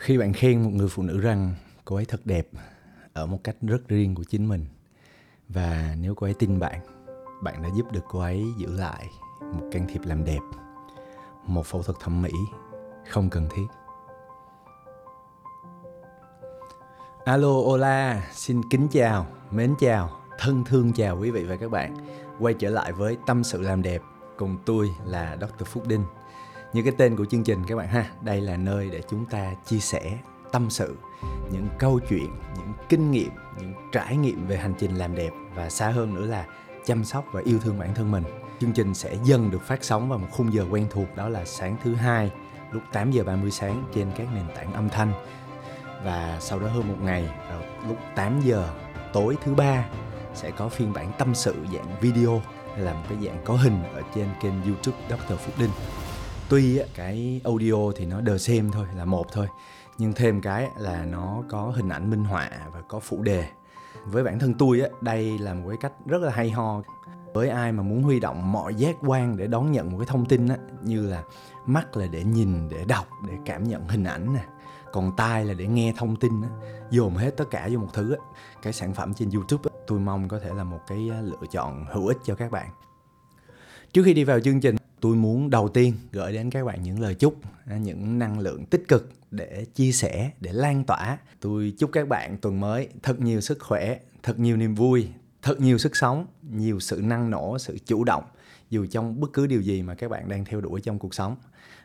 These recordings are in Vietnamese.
khi bạn khen một người phụ nữ rằng cô ấy thật đẹp ở một cách rất riêng của chính mình, và nếu cô ấy tin bạn bạn đã giúp được cô ấy giữ lại một can thiệp làm đẹp, một phẫu thuật thẩm mỹ không cần thiết alo hola xin kính chào, mến chào, thân thương chào quý vị và các bạn quay trở lại với tâm sự làm đẹp cùng tôi là Dr. Phúc Đinh như cái tên của chương trình các bạn ha, đây là nơi để chúng ta chia sẻ tâm sự, những câu chuyện, những kinh nghiệm, những trải nghiệm về hành trình làm đẹp và xa hơn nữa là chăm sóc và yêu thương bản thân mình chương trình sẽ dần được phát sóng vào một khung giờ quen thuộc, đó là sáng thứ hai, lúc 8 giờ 30 sáng trên các nền tảng âm thanh và sau đó hơn một ngày, vào lúc 8 giờ tối thứ ba, sẽ có phiên bản tâm sự dạng video hay là một cái dạng có hình ở trên kênh youtube Dr. Phúc Đinh tuy cái audio thì nó đờ xem thôi là một thôi nhưng thêm cái là nó có hình ảnh minh họa và có phụ đề. Với bản thân tôi á đây là một cái cách rất là hay ho. Với ai mà muốn huy động mọi giác quan để đón nhận một cái thông tin á như là mắt là để nhìn để đọc để cảm nhận hình ảnh nè còn tai là để nghe thông tin á dồn hết tất cả vô một thứ á cái sản phẩm trên youtube á, tôi mong có thể là một cái ờ, lựa chọn hữu ích cho các bạn. Trước khi đi vào chương trình tôi muốn đầu tiên gửi đến các bạn những lời chúc, những năng lượng tích cực để chia sẻ, để lan tỏa. Tôi chúc các bạn tuần mới thật nhiều sức khỏe, thật nhiều niềm vui, thật nhiều sức sống, nhiều sự năng nổ, sự chủ động, dù trong bất cứ điều gì mà các bạn đang theo đuổi trong cuộc sống.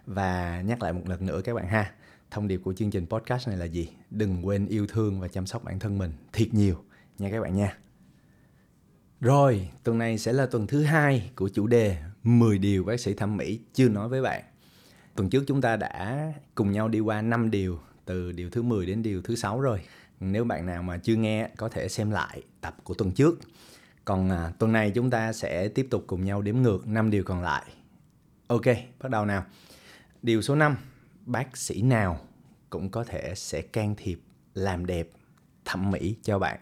Và nhắc lại một lần nữa các bạn ha, thông điệp của chương trình podcast này là gì? Đừng quên yêu thương và chăm sóc bản thân mình thiệt nhiều nha các bạn nha rồi, tuần này sẽ là tuần thứ hai của chủ đề 10 điều bác sĩ thẩm mỹ chưa nói với bạn. Tuần trước chúng ta đã cùng nhau đi qua 5 điều từ điều thứ 10 đến điều thứ 6 rồi. Nếu bạn nào mà chưa nghe có thể xem lại tập của tuần trước. Còn à, tuần này chúng ta sẽ tiếp tục cùng nhau đếm ngược 5 điều còn lại. Ok, bắt đầu nào. Điều số 5, bác sĩ nào cũng có thể sẽ can thiệp làm đẹp thẩm mỹ cho bạn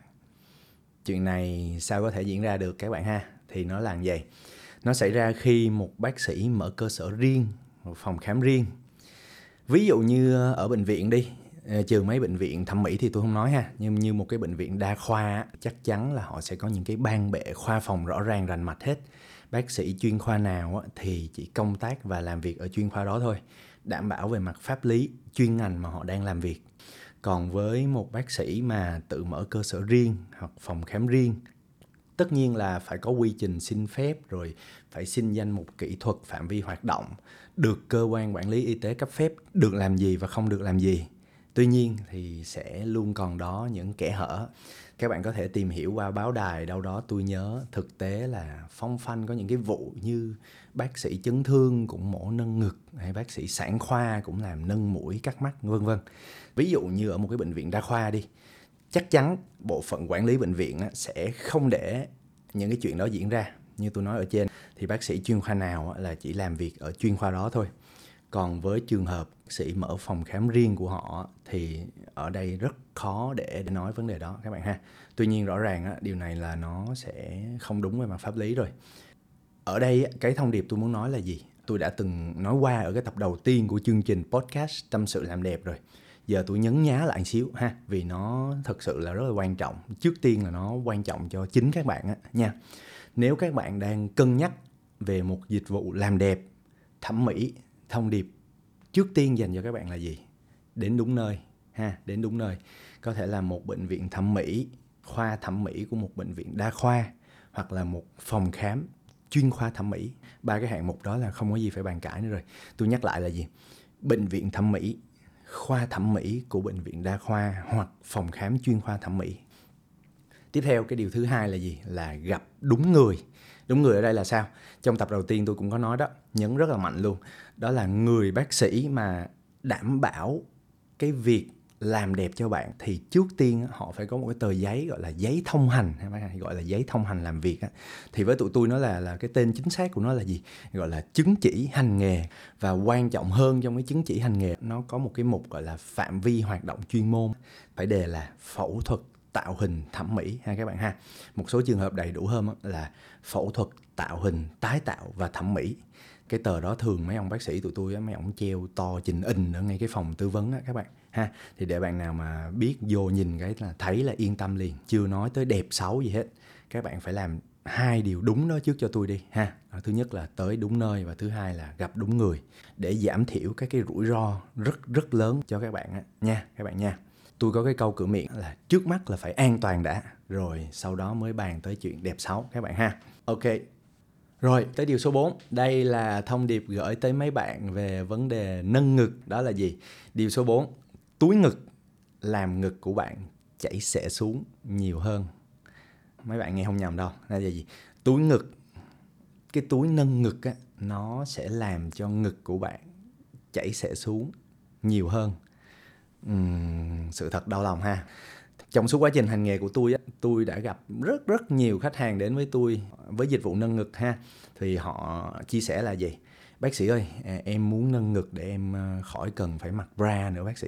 chuyện này sao có thể diễn ra được các bạn ha? Thì nó là vậy. Nó xảy ra khi một bác sĩ mở cơ sở riêng một phòng khám riêng. Ví dụ như ở bệnh viện đi ờ, trừ mấy bệnh viện thẩm mỹ thì tôi không nói ha, nhưng như một cái bệnh viện đa khoa chắc chắn là họ sẽ có những cái ban bệ khoa phòng rõ ràng rành mạch hết. Bác sĩ chuyên khoa nào thì chỉ công tác và làm việc ở chuyên khoa đó thôi, đảm bảo về mặt pháp lý chuyên ngành mà họ đang làm việc còn với một bác sĩ mà tự mở cơ sở riêng hoặc phòng khám riêng, tất nhiên là phải có quy trình xin phép rồi phải xin danh mục kỹ thuật, phạm vi hoạt động, được cơ quan quản lý y tế cấp phép được làm gì và không được làm gì tuy nhiên thì sẽ luôn còn đó những kẻ hở. Các bạn có thể tìm hiểu qua báo đài đâu đó tôi nhớ. Thực tế là phong phanh có những cái vụ như bác sĩ chấn thương cũng mổ nâng ngực, hay bác sĩ sản khoa cũng làm nâng mũi, cắt mắt, vân vân. Ví dụ như ở một cái bệnh viện đa khoa đi, chắc chắn bộ phận quản lý bệnh viện sẽ không để những cái chuyện đó diễn ra. Như tôi nói ở trên, thì bác sĩ chuyên khoa nào là chỉ làm việc ở chuyên khoa đó thôi còn với trường hợp sĩ mở phòng khám riêng của họ thì ở đây rất khó để nói vấn đề đó, các bạn ha. Tuy nhiên rõ ràng điều này là nó sẽ không đúng về mặt pháp lý rồi. Ở đây cái thông điệp tôi muốn nói là gì? Tôi đã từng nói qua ở cái tập đầu tiên của chương trình podcast tâm sự làm đẹp rồi. Giờ tôi nhấn nhá lại xíu ha, vì nó thật sự là rất là quan trọng. Trước tiên là nó quan trọng cho chính các bạn á, nha. Nếu các bạn đang cân nhắc về một dịch vụ làm đẹp, thẩm mỹ thông điệp trước tiên dành cho các bạn là gì? Đến đúng nơi, ha, đến đúng nơi. Có thể là một bệnh viện thẩm mỹ, khoa thẩm mỹ của một bệnh viện đa khoa, hoặc là một phòng khám chuyên khoa thẩm mỹ. Ba cái hạng mục đó là không có gì phải bàn cãi nữa rồi. Tôi nhắc lại là gì? Bệnh viện thẩm mỹ, khoa thẩm mỹ của bệnh viện đa khoa hoặc phòng khám chuyên khoa thẩm mỹ. Tiếp theo, cái điều thứ hai là gì? Là gặp đúng người đúng người ở đây là sao? Trong tập đầu tiên tôi cũng có nói đó, nhấn rất là mạnh luôn. Đó là người bác sĩ mà đảm bảo cái việc làm đẹp cho bạn thì trước tiên họ phải có một cái tờ giấy gọi là giấy thông hành, hay gọi là giấy thông hành làm việc thì với tụi tôi nó là là cái tên chính xác của nó là gì? Gọi là chứng chỉ hành nghề. Và quan trọng hơn trong cái chứng chỉ hành nghề, nó có một cái mục gọi là phạm vi hoạt động chuyên môn. Phải đề là phẫu thuật tạo hình thẩm mỹ ha các bạn ha. Một số trường hợp đầy đủ hơn là phẫu thuật tạo hình tái tạo và thẩm mỹ. Cái tờ đó thường mấy ông bác sĩ tụi tôi mấy ông treo to trình in ở ngay cái phòng tư vấn á các bạn ha. Thì để bạn nào mà biết vô nhìn cái là thấy là yên tâm liền chưa nói tới đẹp xấu gì hết. Các bạn phải làm hai điều đúng đó trước cho tôi đi ha. Thứ nhất là tới đúng nơi và thứ hai là gặp đúng người để giảm thiểu các cái rủi ro rất rất lớn cho các bạn á, nha các bạn nha tôi có cái câu cửa miệng là trước mắt là phải an toàn đã rồi sau đó mới bàn tới chuyện đẹp xấu các bạn ha ok rồi, tới điều số 4. Đây là thông điệp gửi tới mấy bạn về vấn đề nâng ngực. Đó là gì? Điều số 4. Túi ngực làm ngực của bạn chảy xệ xuống nhiều hơn. Mấy bạn nghe không nhầm đâu. Đây là gì? Túi ngực, cái túi nâng ngực á, nó sẽ làm cho ngực của bạn chảy xệ xuống nhiều hơn. Uhm, sự thật đau lòng ha. Trong suốt quá trình hành nghề của tôi tôi đã gặp rất rất nhiều khách hàng đến với tôi với dịch vụ nâng ngực ha. Thì họ chia sẻ là gì? Bác sĩ ơi à, em muốn nâng ngực để em ờ, khỏi cần phải mặc bra nữa bác sĩ.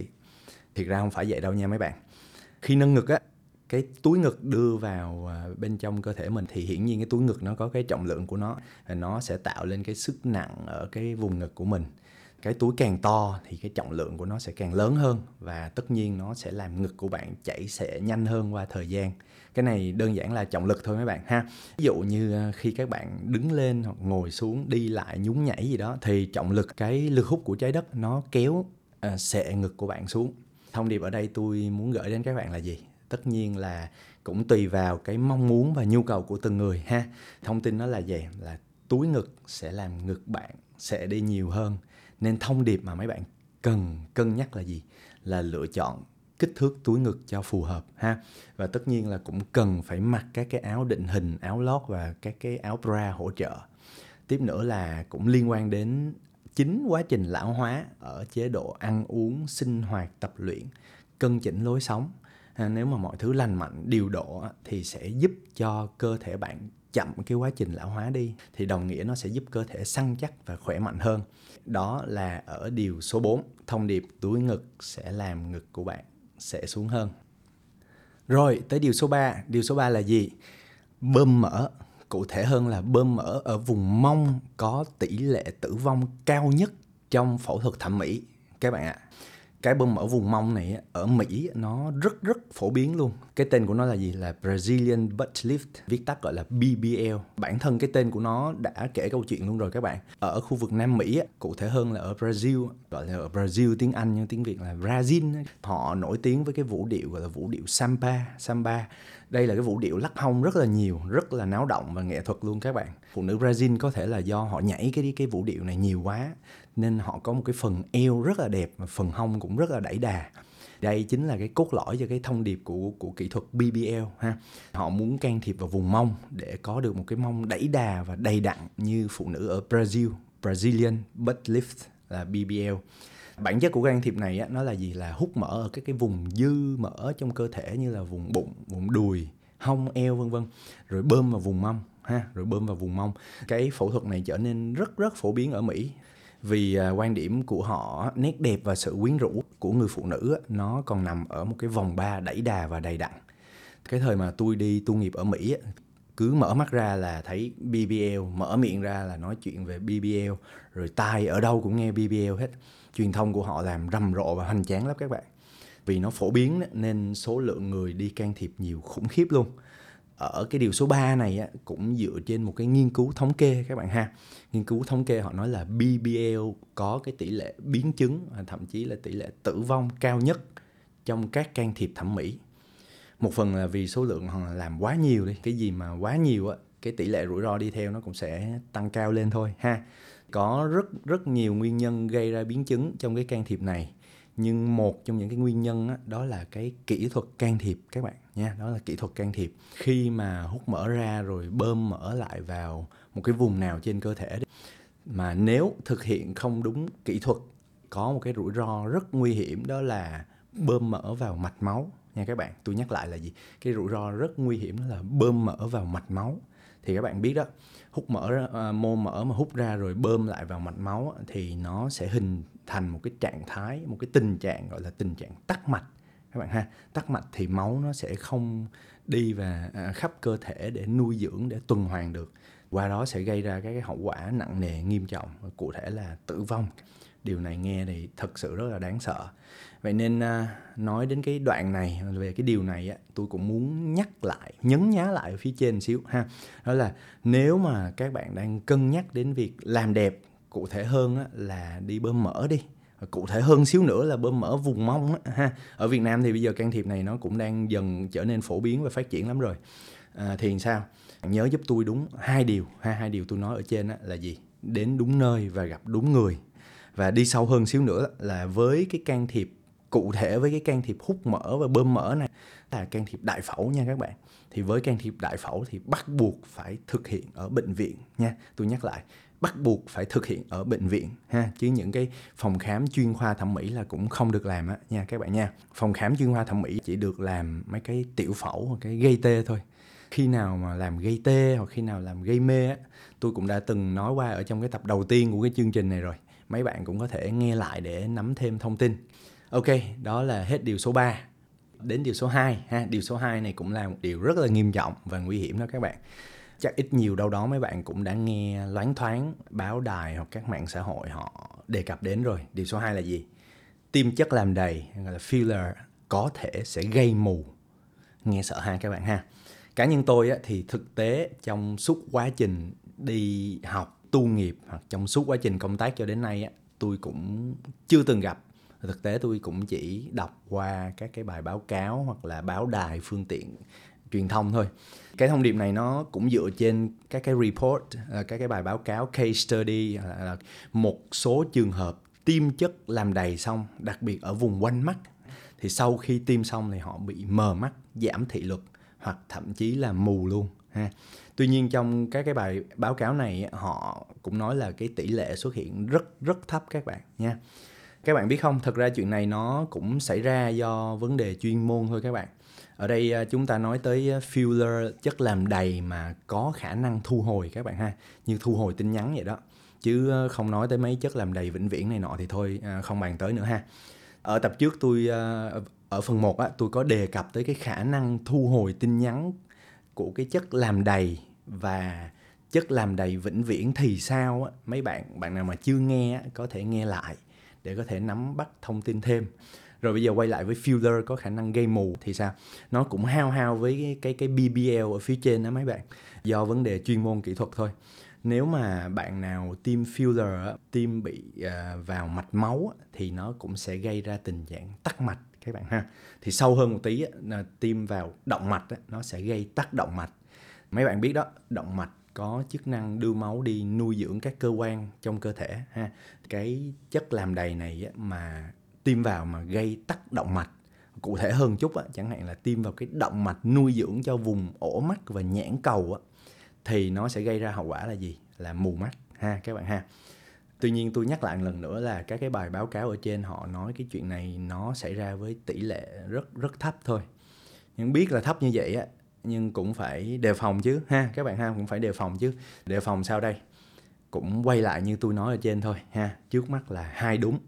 Thiệt ra không phải vậy đâu nha mấy bạn. Khi nâng ngực á cái túi ngực đưa vào ờ, bên trong cơ thể mình thì hiển nhiên cái túi ngực nó có cái trọng lượng của nó và nó sẽ tạo lên cái sức nặng ở cái vùng ngực của mình cái túi càng to thì cái trọng lượng của nó sẽ càng lớn hơn và tất nhiên nó sẽ làm ngực của bạn chảy sẽ nhanh hơn qua thời gian. Cái này đơn giản là trọng lực thôi mấy bạn ha. Ví dụ như ờ, khi các bạn đứng lên hoặc ngồi xuống đi lại nhún nhảy gì đó thì trọng lực cái lực hút của trái đất nó kéo ờ, uh, sệ ngực của bạn xuống. Thông điệp ở đây tôi muốn gửi đến các bạn là gì? Tất nhiên là cũng tùy vào cái mong muốn và nhu cầu của từng người ha. Thông tin nó là gì? Là túi ngực sẽ làm ngực bạn sẽ đi nhiều hơn nên thông điệp mà mấy bạn cần cân nhắc là gì? Là lựa chọn kích thước túi ngực cho phù hợp ha? Và tất nhiên là cũng cần phải mặc các cái áo định hình áo lót và các cái áo bra hỗ trợ. Tiếp nữa là cũng liên quan đến chính quá trình lão hóa ở chế độ ăn uống sinh hoạt tập luyện cân chỉnh lối sống. Ha, nếu mà mọi thứ lành mạnh điều độ thì sẽ giúp cho cơ thể bạn chậm cái quá trình lão hóa đi, thì đồng nghĩa nó sẽ giúp cơ thể săn chắc và khỏe mạnh hơn. Đó là ở điều số 4 thông điệp túi ngực sẽ làm ngực của bạn sẽ xuống hơn. Rồi, tới điều số 3 điều số 3 là gì? Bơm mỡ. Cụ thể hơn là bơm mỡ ở vùng mông có tỷ lệ tử vong cao nhất trong phẫu thuật thẩm mỹ. Các bạn ạ. à cái bơm ở vùng mông này ở Mỹ nó rất rất phổ biến luôn. Cái tên của nó là gì? Là Brazilian Butt Lift, viết tắt gọi là BBL. Bản thân cái tên của nó đã kể câu chuyện luôn rồi các bạn. Ở khu vực Nam Mỹ, cụ thể hơn là ở Brazil, gọi là ở Brazil tiếng Anh nhưng tiếng Việt là Brazil. Họ nổi tiếng với cái vũ điệu gọi là vũ điệu samba, samba. Đây là cái vũ điệu lắc hông rất là nhiều, rất là náo động và nghệ thuật luôn các bạn. Phụ nữ Brazil có thể là do họ nhảy cái cái vũ điệu này nhiều quá nên họ có một cái phần eo rất là đẹp và phần hông cũng rất là đẩy đà. Đây chính là cái cốt lõi cho cái thông điệp của của kỹ thuật BBL ha. Họ muốn can thiệp vào vùng mông để có được một cái mông đẩy đà và đầy đặn như phụ nữ ở Brazil Brazilian butt lift là BBL bản chất của can thiệp này á, nó là gì? Là hút mỡ ở các cái vùng dư mỡ trong cơ thể như là vùng bụng vùng đùi hông eo vân vân rồi bơm vào vùng mông ha rồi bơm vào vùng mông. Cái phẫu thuật này trở nên rất rất phổ biến ở Mỹ vì à, quan điểm của họ nét đẹp và sự quyến rũ của người phụ nữ nó còn nằm ở một cái vòng ba đẩy đà và đầy đặn. Cái thời mà tôi đi tu nghiệp ở mỹ cứ mở mắt ra là thấy BBL mở miệng ra là nói chuyện về BBL rồi tai ở đâu cũng nghe BBL hết. Truyền thông của họ làm rầm rộ và hoành tráng lắm các bạn. Vì nó phổ biến nên số lượng người đi can thiệp nhiều khủng khiếp luôn ở cái điều số 3 này á, cũng dựa trên một cái nghiên cứu thống kê các bạn ha. Nghiên cứu thống kê họ nói là BBL có cái tỷ lệ biến chứng à, thậm chí là tỷ lệ tử vong cao nhất trong các can thiệp thẩm mỹ. Một phần là vì số lượng họ làm quá nhiều đi cái gì mà quá nhiều á cái tỷ lệ rủi ro đi theo nó cũng sẽ tăng cao lên thôi ha. Có rất rất nhiều nguyên nhân gây ra biến chứng trong cái can thiệp này nhưng một trong những cái nguyên nhân đó, đó là cái kỹ thuật can thiệp các bạn nha đó là kỹ thuật can thiệp. Khi mà hút mỡ ra rồi bơm mỡ lại vào một cái vùng nào trên cơ thể mà nếu thực hiện không đúng kỹ thuật có một cái rủi ro rất nguy hiểm đó là bơm mỡ vào mạch máu. Nha các bạn tôi nhắc lại là gì? Cái rủi ro rất nguy hiểm đó là bơm mỡ vào mạch máu. Thì các bạn biết đó hút mỡ à, mô mỡ mà hút ra rồi bơm lại vào mạch máu thì nó sẽ hình thành một cái trạng thái, một cái tình trạng, gọi là tình trạng tắc mạch. Các bạn ha, tắc mạch thì máu nó sẽ không đi và khắp cơ thể để nuôi dưỡng, để tuần hoàn được. Qua đó sẽ gây ra các cái hậu quả nặng nề, nghiêm trọng cụ thể là tử vong. Điều này nghe thì thật sự rất là đáng sợ. Vậy nên à, nói đến cái đoạn này, về cái điều này á, tôi cũng muốn nhắc lại, nhấn nhá lại ở phía trên xíu ha. Đó là nếu mà các bạn đang cân nhắc đến việc làm đẹp cụ thể hơn á, là đi bơm mỡ đi. Cụ thể hơn xíu nữa là bơm mỡ vùng mông á, ha. Ở Việt Nam thì bây giờ can thiệp này nó cũng đang dần trở nên phổ biến và phát triển lắm rồi. À, thì sao? Nhớ giúp tôi đúng hai điều ha hai điều tôi nói ở trên á, là gì? Đến đúng nơi và gặp đúng người. Và đi sâu hơn xíu nữa là với cái can thiệp cụ thể với cái can thiệp hút mỡ và bơm mỡ này là can thiệp đại phẫu nha các bạn thì với can thiệp đại phẫu thì bắt buộc phải thực hiện ở bệnh viện nha. Tôi nhắc lại, bắt buộc phải thực hiện ở bệnh viện ha. Chứ những cái phòng khám chuyên khoa thẩm mỹ là cũng không được làm á nha các bạn nha. Phòng khám chuyên khoa thẩm mỹ chỉ được làm mấy cái tiểu phẫu hoặc cái gây tê thôi. Khi nào mà làm gây tê hoặc khi nào làm gây mê á, tôi cũng đã từng nói qua ở trong cái tập đầu tiên của cái chương trình này rồi. Mấy bạn cũng có thể nghe lại để nắm thêm thông tin. Ok, đó là hết điều số 3 đến điều số 2 ha điều số 2 này cũng là một điều rất là nghiêm trọng và nguy hiểm đó các bạn. Chắc ít nhiều đâu đó mấy bạn cũng đã nghe loáng thoáng báo đài hoặc các mạng xã hội họ đề cập đến rồi. Điều số 2 là gì? Tiêm chất làm đầy gọi là filler có thể sẽ gây mù. Nghe sợ ha các bạn ha. Cá nhân tôi á, thì thực tế trong suốt quá trình đi học tu nghiệp hoặc trong suốt quá trình công tác cho đến nay á, tôi cũng chưa từng gặp thực tế tôi cũng chỉ đọc qua các cái bài báo cáo hoặc là báo đài phương tiện truyền thông thôi. Cái thông điệp này nó cũng dựa trên các cái report ờ, các cái bài báo cáo, case study là một số trường hợp tiêm chất làm đầy xong, đặc biệt ở vùng quanh mắt, thì sau khi tiêm xong thì họ bị mờ mắt, giảm thị lực, hoặc thậm chí là mù luôn, ha. Tuy nhiên trong các cái bài báo cáo này, họ cũng nói là cái tỷ lệ xuất hiện rất rất thấp các bạn, nha các bạn biết không? Thật ra chuyện này nó cũng xảy ra do vấn đề chuyên môn thôi các bạn. Ở đây à, chúng ta nói tới à, filler chất làm đầy mà có khả năng thu hồi các bạn ha. Như thu hồi tin nhắn vậy đó. Chứ à, không nói tới mấy chất làm đầy vĩnh viễn này nọ thì thôi không bàn tới nữa ha. Ở tập trước tôi ở phần 1 á tôi có đề cập tới cái khả năng thu hồi tin nhắn của cái chất làm đầy và chất làm đầy vĩnh viễn thì sao á. Mấy bạn bạn nào mà chưa nghe á, có thể nghe lại để có thể nắm bắt thông tin thêm. Rồi bây giờ quay lại với filler có khả năng gây mù thì sao? Nó cũng hao hao với cái cái, cái BBL ở phía trên đó mấy bạn do vấn đề chuyên môn kỹ thuật thôi. Nếu mà bạn nào tiêm filler tiêm bị uh, vào mạch máu thì nó cũng sẽ gây ra tình trạng tắc mạch các bạn ha. Thì sâu hơn một tí là tiêm vào động mạch nó sẽ gây tắc động mạch. Mấy bạn biết đó động mạch có chức năng đưa máu đi nuôi dưỡng các cơ quan trong cơ thể ha. Cái chất làm đầy này mà tiêm vào mà gây tắc động mạch cụ thể hơn chút á, chẳng hạn là tiêm vào cái động mạch nuôi dưỡng cho vùng ổ mắt và nhãn cầu á, thì nó sẽ gây ra hậu quả là gì? Là mù mắt ha các bạn ha. Tuy nhiên tôi nhắc lại lần nữa là các cái bài báo cáo ở trên họ nói cái chuyện này nó xảy ra với tỷ lệ rất rất thấp thôi. Nhưng biết là thấp như vậy á nhưng cũng phải đề phòng chứ, ha? Các bạn ha, cũng phải đề phòng chứ. Đề phòng sau đây? Cũng quay lại như tôi nói ở trên thôi, ha? Trước mắt là hai đúng.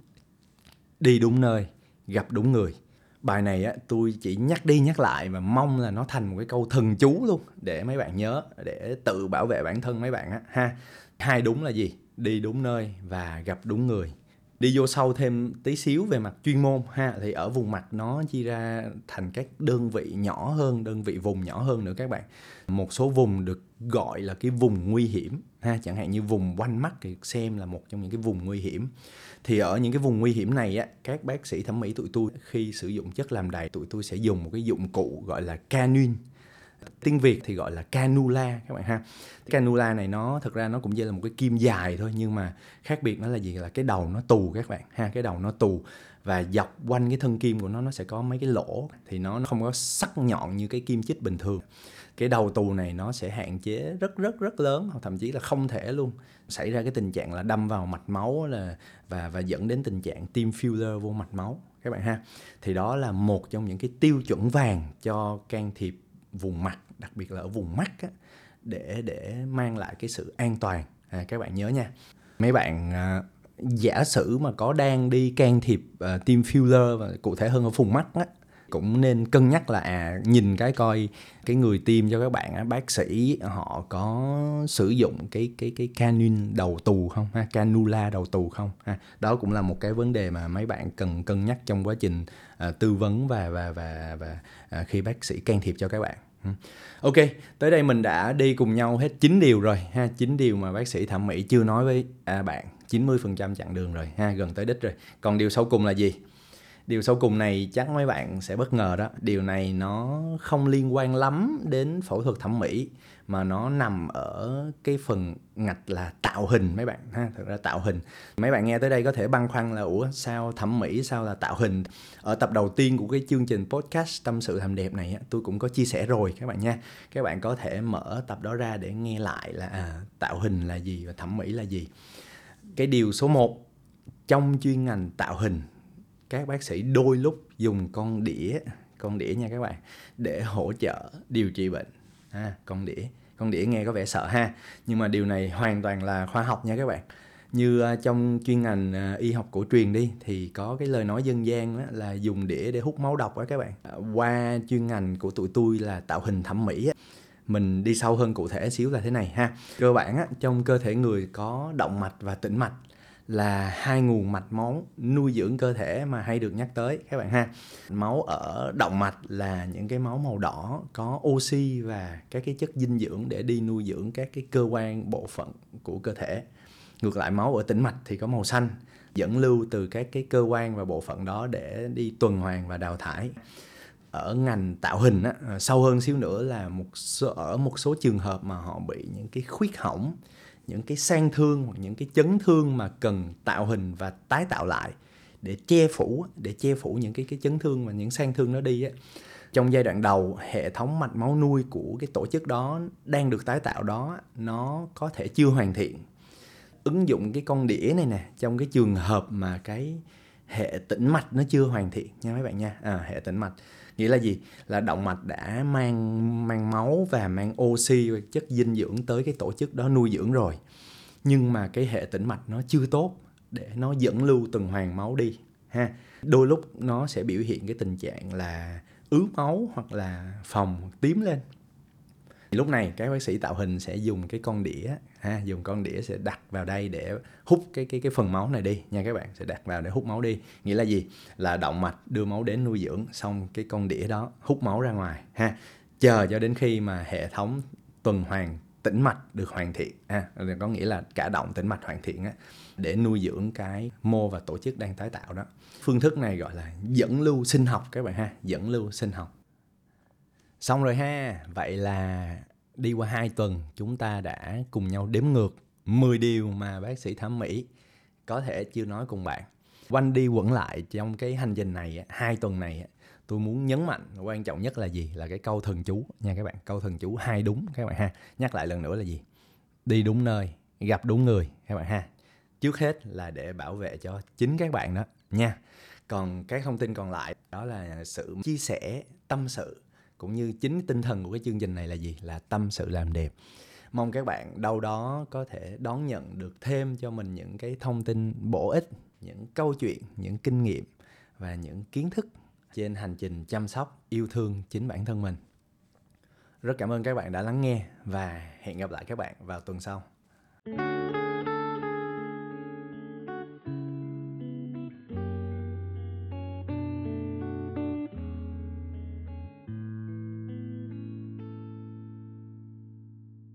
Đi đúng nơi, gặp đúng người. Bài này á, tôi chỉ nhắc đi nhắc lại và mong là nó thành một cái câu thần chú luôn, để mấy bạn nhớ, để tự bảo vệ bản thân mấy bạn á, ha? Hai đúng là gì? Đi đúng nơi và gặp đúng người đi vô sâu thêm tí xíu về mặt chuyên môn ha, thì ở vùng mặt nó chia ra thành các đơn vị nhỏ hơn, đơn vị vùng nhỏ hơn nữa các bạn. Một số vùng được gọi là cái vùng nguy hiểm ha, chẳng hạn như vùng quanh mắt thì xem là một trong những cái vùng nguy hiểm. Thì ở những cái vùng nguy hiểm này á, các bác sĩ thẩm mỹ tụi tôi, khi sử dụng chất làm đầy, tụi tôi sẽ dùng một cái dụng cụ gọi là canun tiếng Việt thì gọi là canula các bạn ha. Canula này nó thực ra nó cũng như là một cái kim dài thôi, nhưng mà khác biệt nó là gì? Là cái đầu nó tù các bạn ha, cái đầu nó tù. Và dọc quanh cái thân kim của nó nó sẽ có mấy cái lỗ, thì nó không có sắc nhọn như cái kim chích bình thường. Cái đầu tù này nó sẽ hạn chế rất rất rất lớn, hoặc thậm chí là không thể luôn. Xảy ra cái tình trạng là đâm vào mạch máu là, và và dẫn đến tình trạng tiêm filler vô mạch máu, các bạn ha. Thì đó là một trong những cái tiêu chuẩn vàng cho can thiệp vùng mặt đặc biệt là ở vùng mắt á, để để mang lại cái sự an toàn. À, các bạn nhớ nha. Mấy bạn à, giả sử mà có đang đi can thiệp à, tiêm filler và cụ thể hơn ở vùng mắt á, cũng nên cân nhắc là à nhìn cái coi cái người tiêm cho các bạn á bác sĩ họ có sử dụng cái cái cái canun đầu tù không ha canula đầu tù không ha đó cũng là một cái vấn đề mà mấy bạn cần cân nhắc trong quá trình à, tư vấn và và và và à, khi bác sĩ can thiệp cho các bạn. Ok, tới đây mình đã đi cùng nhau hết 9 điều rồi ha, 9 điều mà bác sĩ thẩm mỹ chưa nói với à, bạn, 90% chặng đường rồi ha, gần tới đích rồi. Còn điều sau cùng là gì? Điều sau cùng này chắc mấy bạn sẽ bất ngờ đó. Điều này nó không liên quan lắm đến phẫu thuật thẩm mỹ mà nó nằm ở cái phần ngạch là tạo hình mấy bạn ha. Thật ra tạo hình. Mấy bạn nghe tới đây có thể băn khoăn là ủa sao thẩm mỹ sao là tạo hình? Ở tập đầu tiên của cái chương trình podcast tâm sự làm đẹp này tôi cũng có chia sẻ rồi các bạn nha. Các bạn có thể mở tập đó ra để nghe lại là à, tạo hình là gì và thẩm mỹ là gì. Cái điều số 1 trong chuyên ngành tạo hình các bác sĩ đôi lúc dùng con đĩa con đĩa nha các bạn để hỗ trợ điều trị bệnh. À, con đĩa con đĩa nghe có vẻ sợ ha nhưng mà điều này hoàn toàn là khoa học nha các bạn. Như à, trong chuyên ngành à, y học cổ truyền đi thì có cái lời nói dân gian đó là dùng đĩa để hút máu độc đó các bạn. À, qua chuyên ngành của tụi tôi là tạo hình thẩm mỹ mình đi sâu hơn cụ thể xíu là thế này ha. Cơ bản á, trong cơ thể người có động mạch và tĩnh mạch là hai nguồn mạch máu nuôi dưỡng cơ thể mà hay được nhắc tới các bạn ha. Máu ở động mạch là những cái máu màu đỏ có oxy và các cái chất dinh dưỡng để đi nuôi dưỡng các cái cơ quan bộ phận của cơ thể. Ngược lại máu ở tĩnh mạch thì có màu xanh dẫn lưu từ các cái cơ quan và bộ phận đó để đi tuần hoàn và đào thải. Ở ngành tạo hình á, à, sâu hơn xíu nữa là một số, ở một số trường hợp mà họ bị những cái khuyết hỏng những cái sang thương hoặc những cái chấn thương mà cần tạo hình và tái tạo lại để che phủ để che phủ những cái cái chấn thương và những sang thương nó đi á. Trong giai đoạn đầu hệ thống mạch máu nuôi của cái tổ chức đó đang được tái tạo đó nó có thể chưa hoàn thiện. Ứng dụng cái con đĩa này nè trong cái trường hợp mà cái hệ tĩnh mạch nó chưa hoàn thiện nha mấy bạn nha. À, hệ tĩnh mạch nghĩa là gì? Là động mạch đã mang mang máu và mang oxy, chất dinh dưỡng tới cái tổ chức đó nuôi dưỡng rồi. Nhưng mà cái hệ tĩnh mạch nó chưa tốt để nó dẫn lưu tuần hoàn máu đi, ha. Đôi lúc nó sẽ biểu hiện cái tình trạng là ứ máu hoặc là phòng tím lên. Lúc này các bác sĩ tạo hình sẽ dùng cái con đĩa ha dùng con đĩa sẽ đặt vào đây để hút cái cái cái phần máu này đi nha các bạn. Sẽ đặt vào để hút máu đi. Nghĩa là gì? Là động mạch đưa máu đến nuôi dưỡng xong cái con đĩa đó hút máu ra ngoài. Ha chờ cho đến khi mà hệ thống tuần hoàn tĩnh mạch được hoàn thiện. Ha có nghĩa là cả động tĩnh mạch hoàn thiện á để nuôi dưỡng cái mô và tổ chức đang tái tạo đó. Phương thức này gọi là dẫn lưu sinh học các bạn ha dẫn lưu sinh học. Xong rồi ha, vậy là đi qua 2 tuần chúng ta đã cùng nhau đếm ngược 10 điều mà bác sĩ thẩm mỹ có thể chưa nói cùng bạn. Quanh đi quẩn lại trong cái hành trình này, hai tuần này, tôi muốn nhấn mạnh quan trọng nhất là gì? Là cái câu thần chú nha các bạn. Câu thần chú hai đúng các bạn ha. Nhắc lại lần nữa là gì? Đi đúng nơi, gặp đúng người các bạn ha. Trước hết là để bảo vệ cho chính các bạn đó nha. Còn cái thông tin còn lại đó là sự chia sẻ, tâm sự cũng như chính tinh thần của cái chương trình này là gì? Là tâm sự làm đẹp. Mong các bạn đâu đó có thể đón nhận được thêm cho mình những cái thông tin bổ ích, những câu chuyện, những kinh nghiệm và những kiến thức trên hành trình chăm sóc, yêu thương chính bản thân mình. Rất cảm ơn các bạn đã lắng nghe và hẹn gặp lại các bạn vào tuần sau.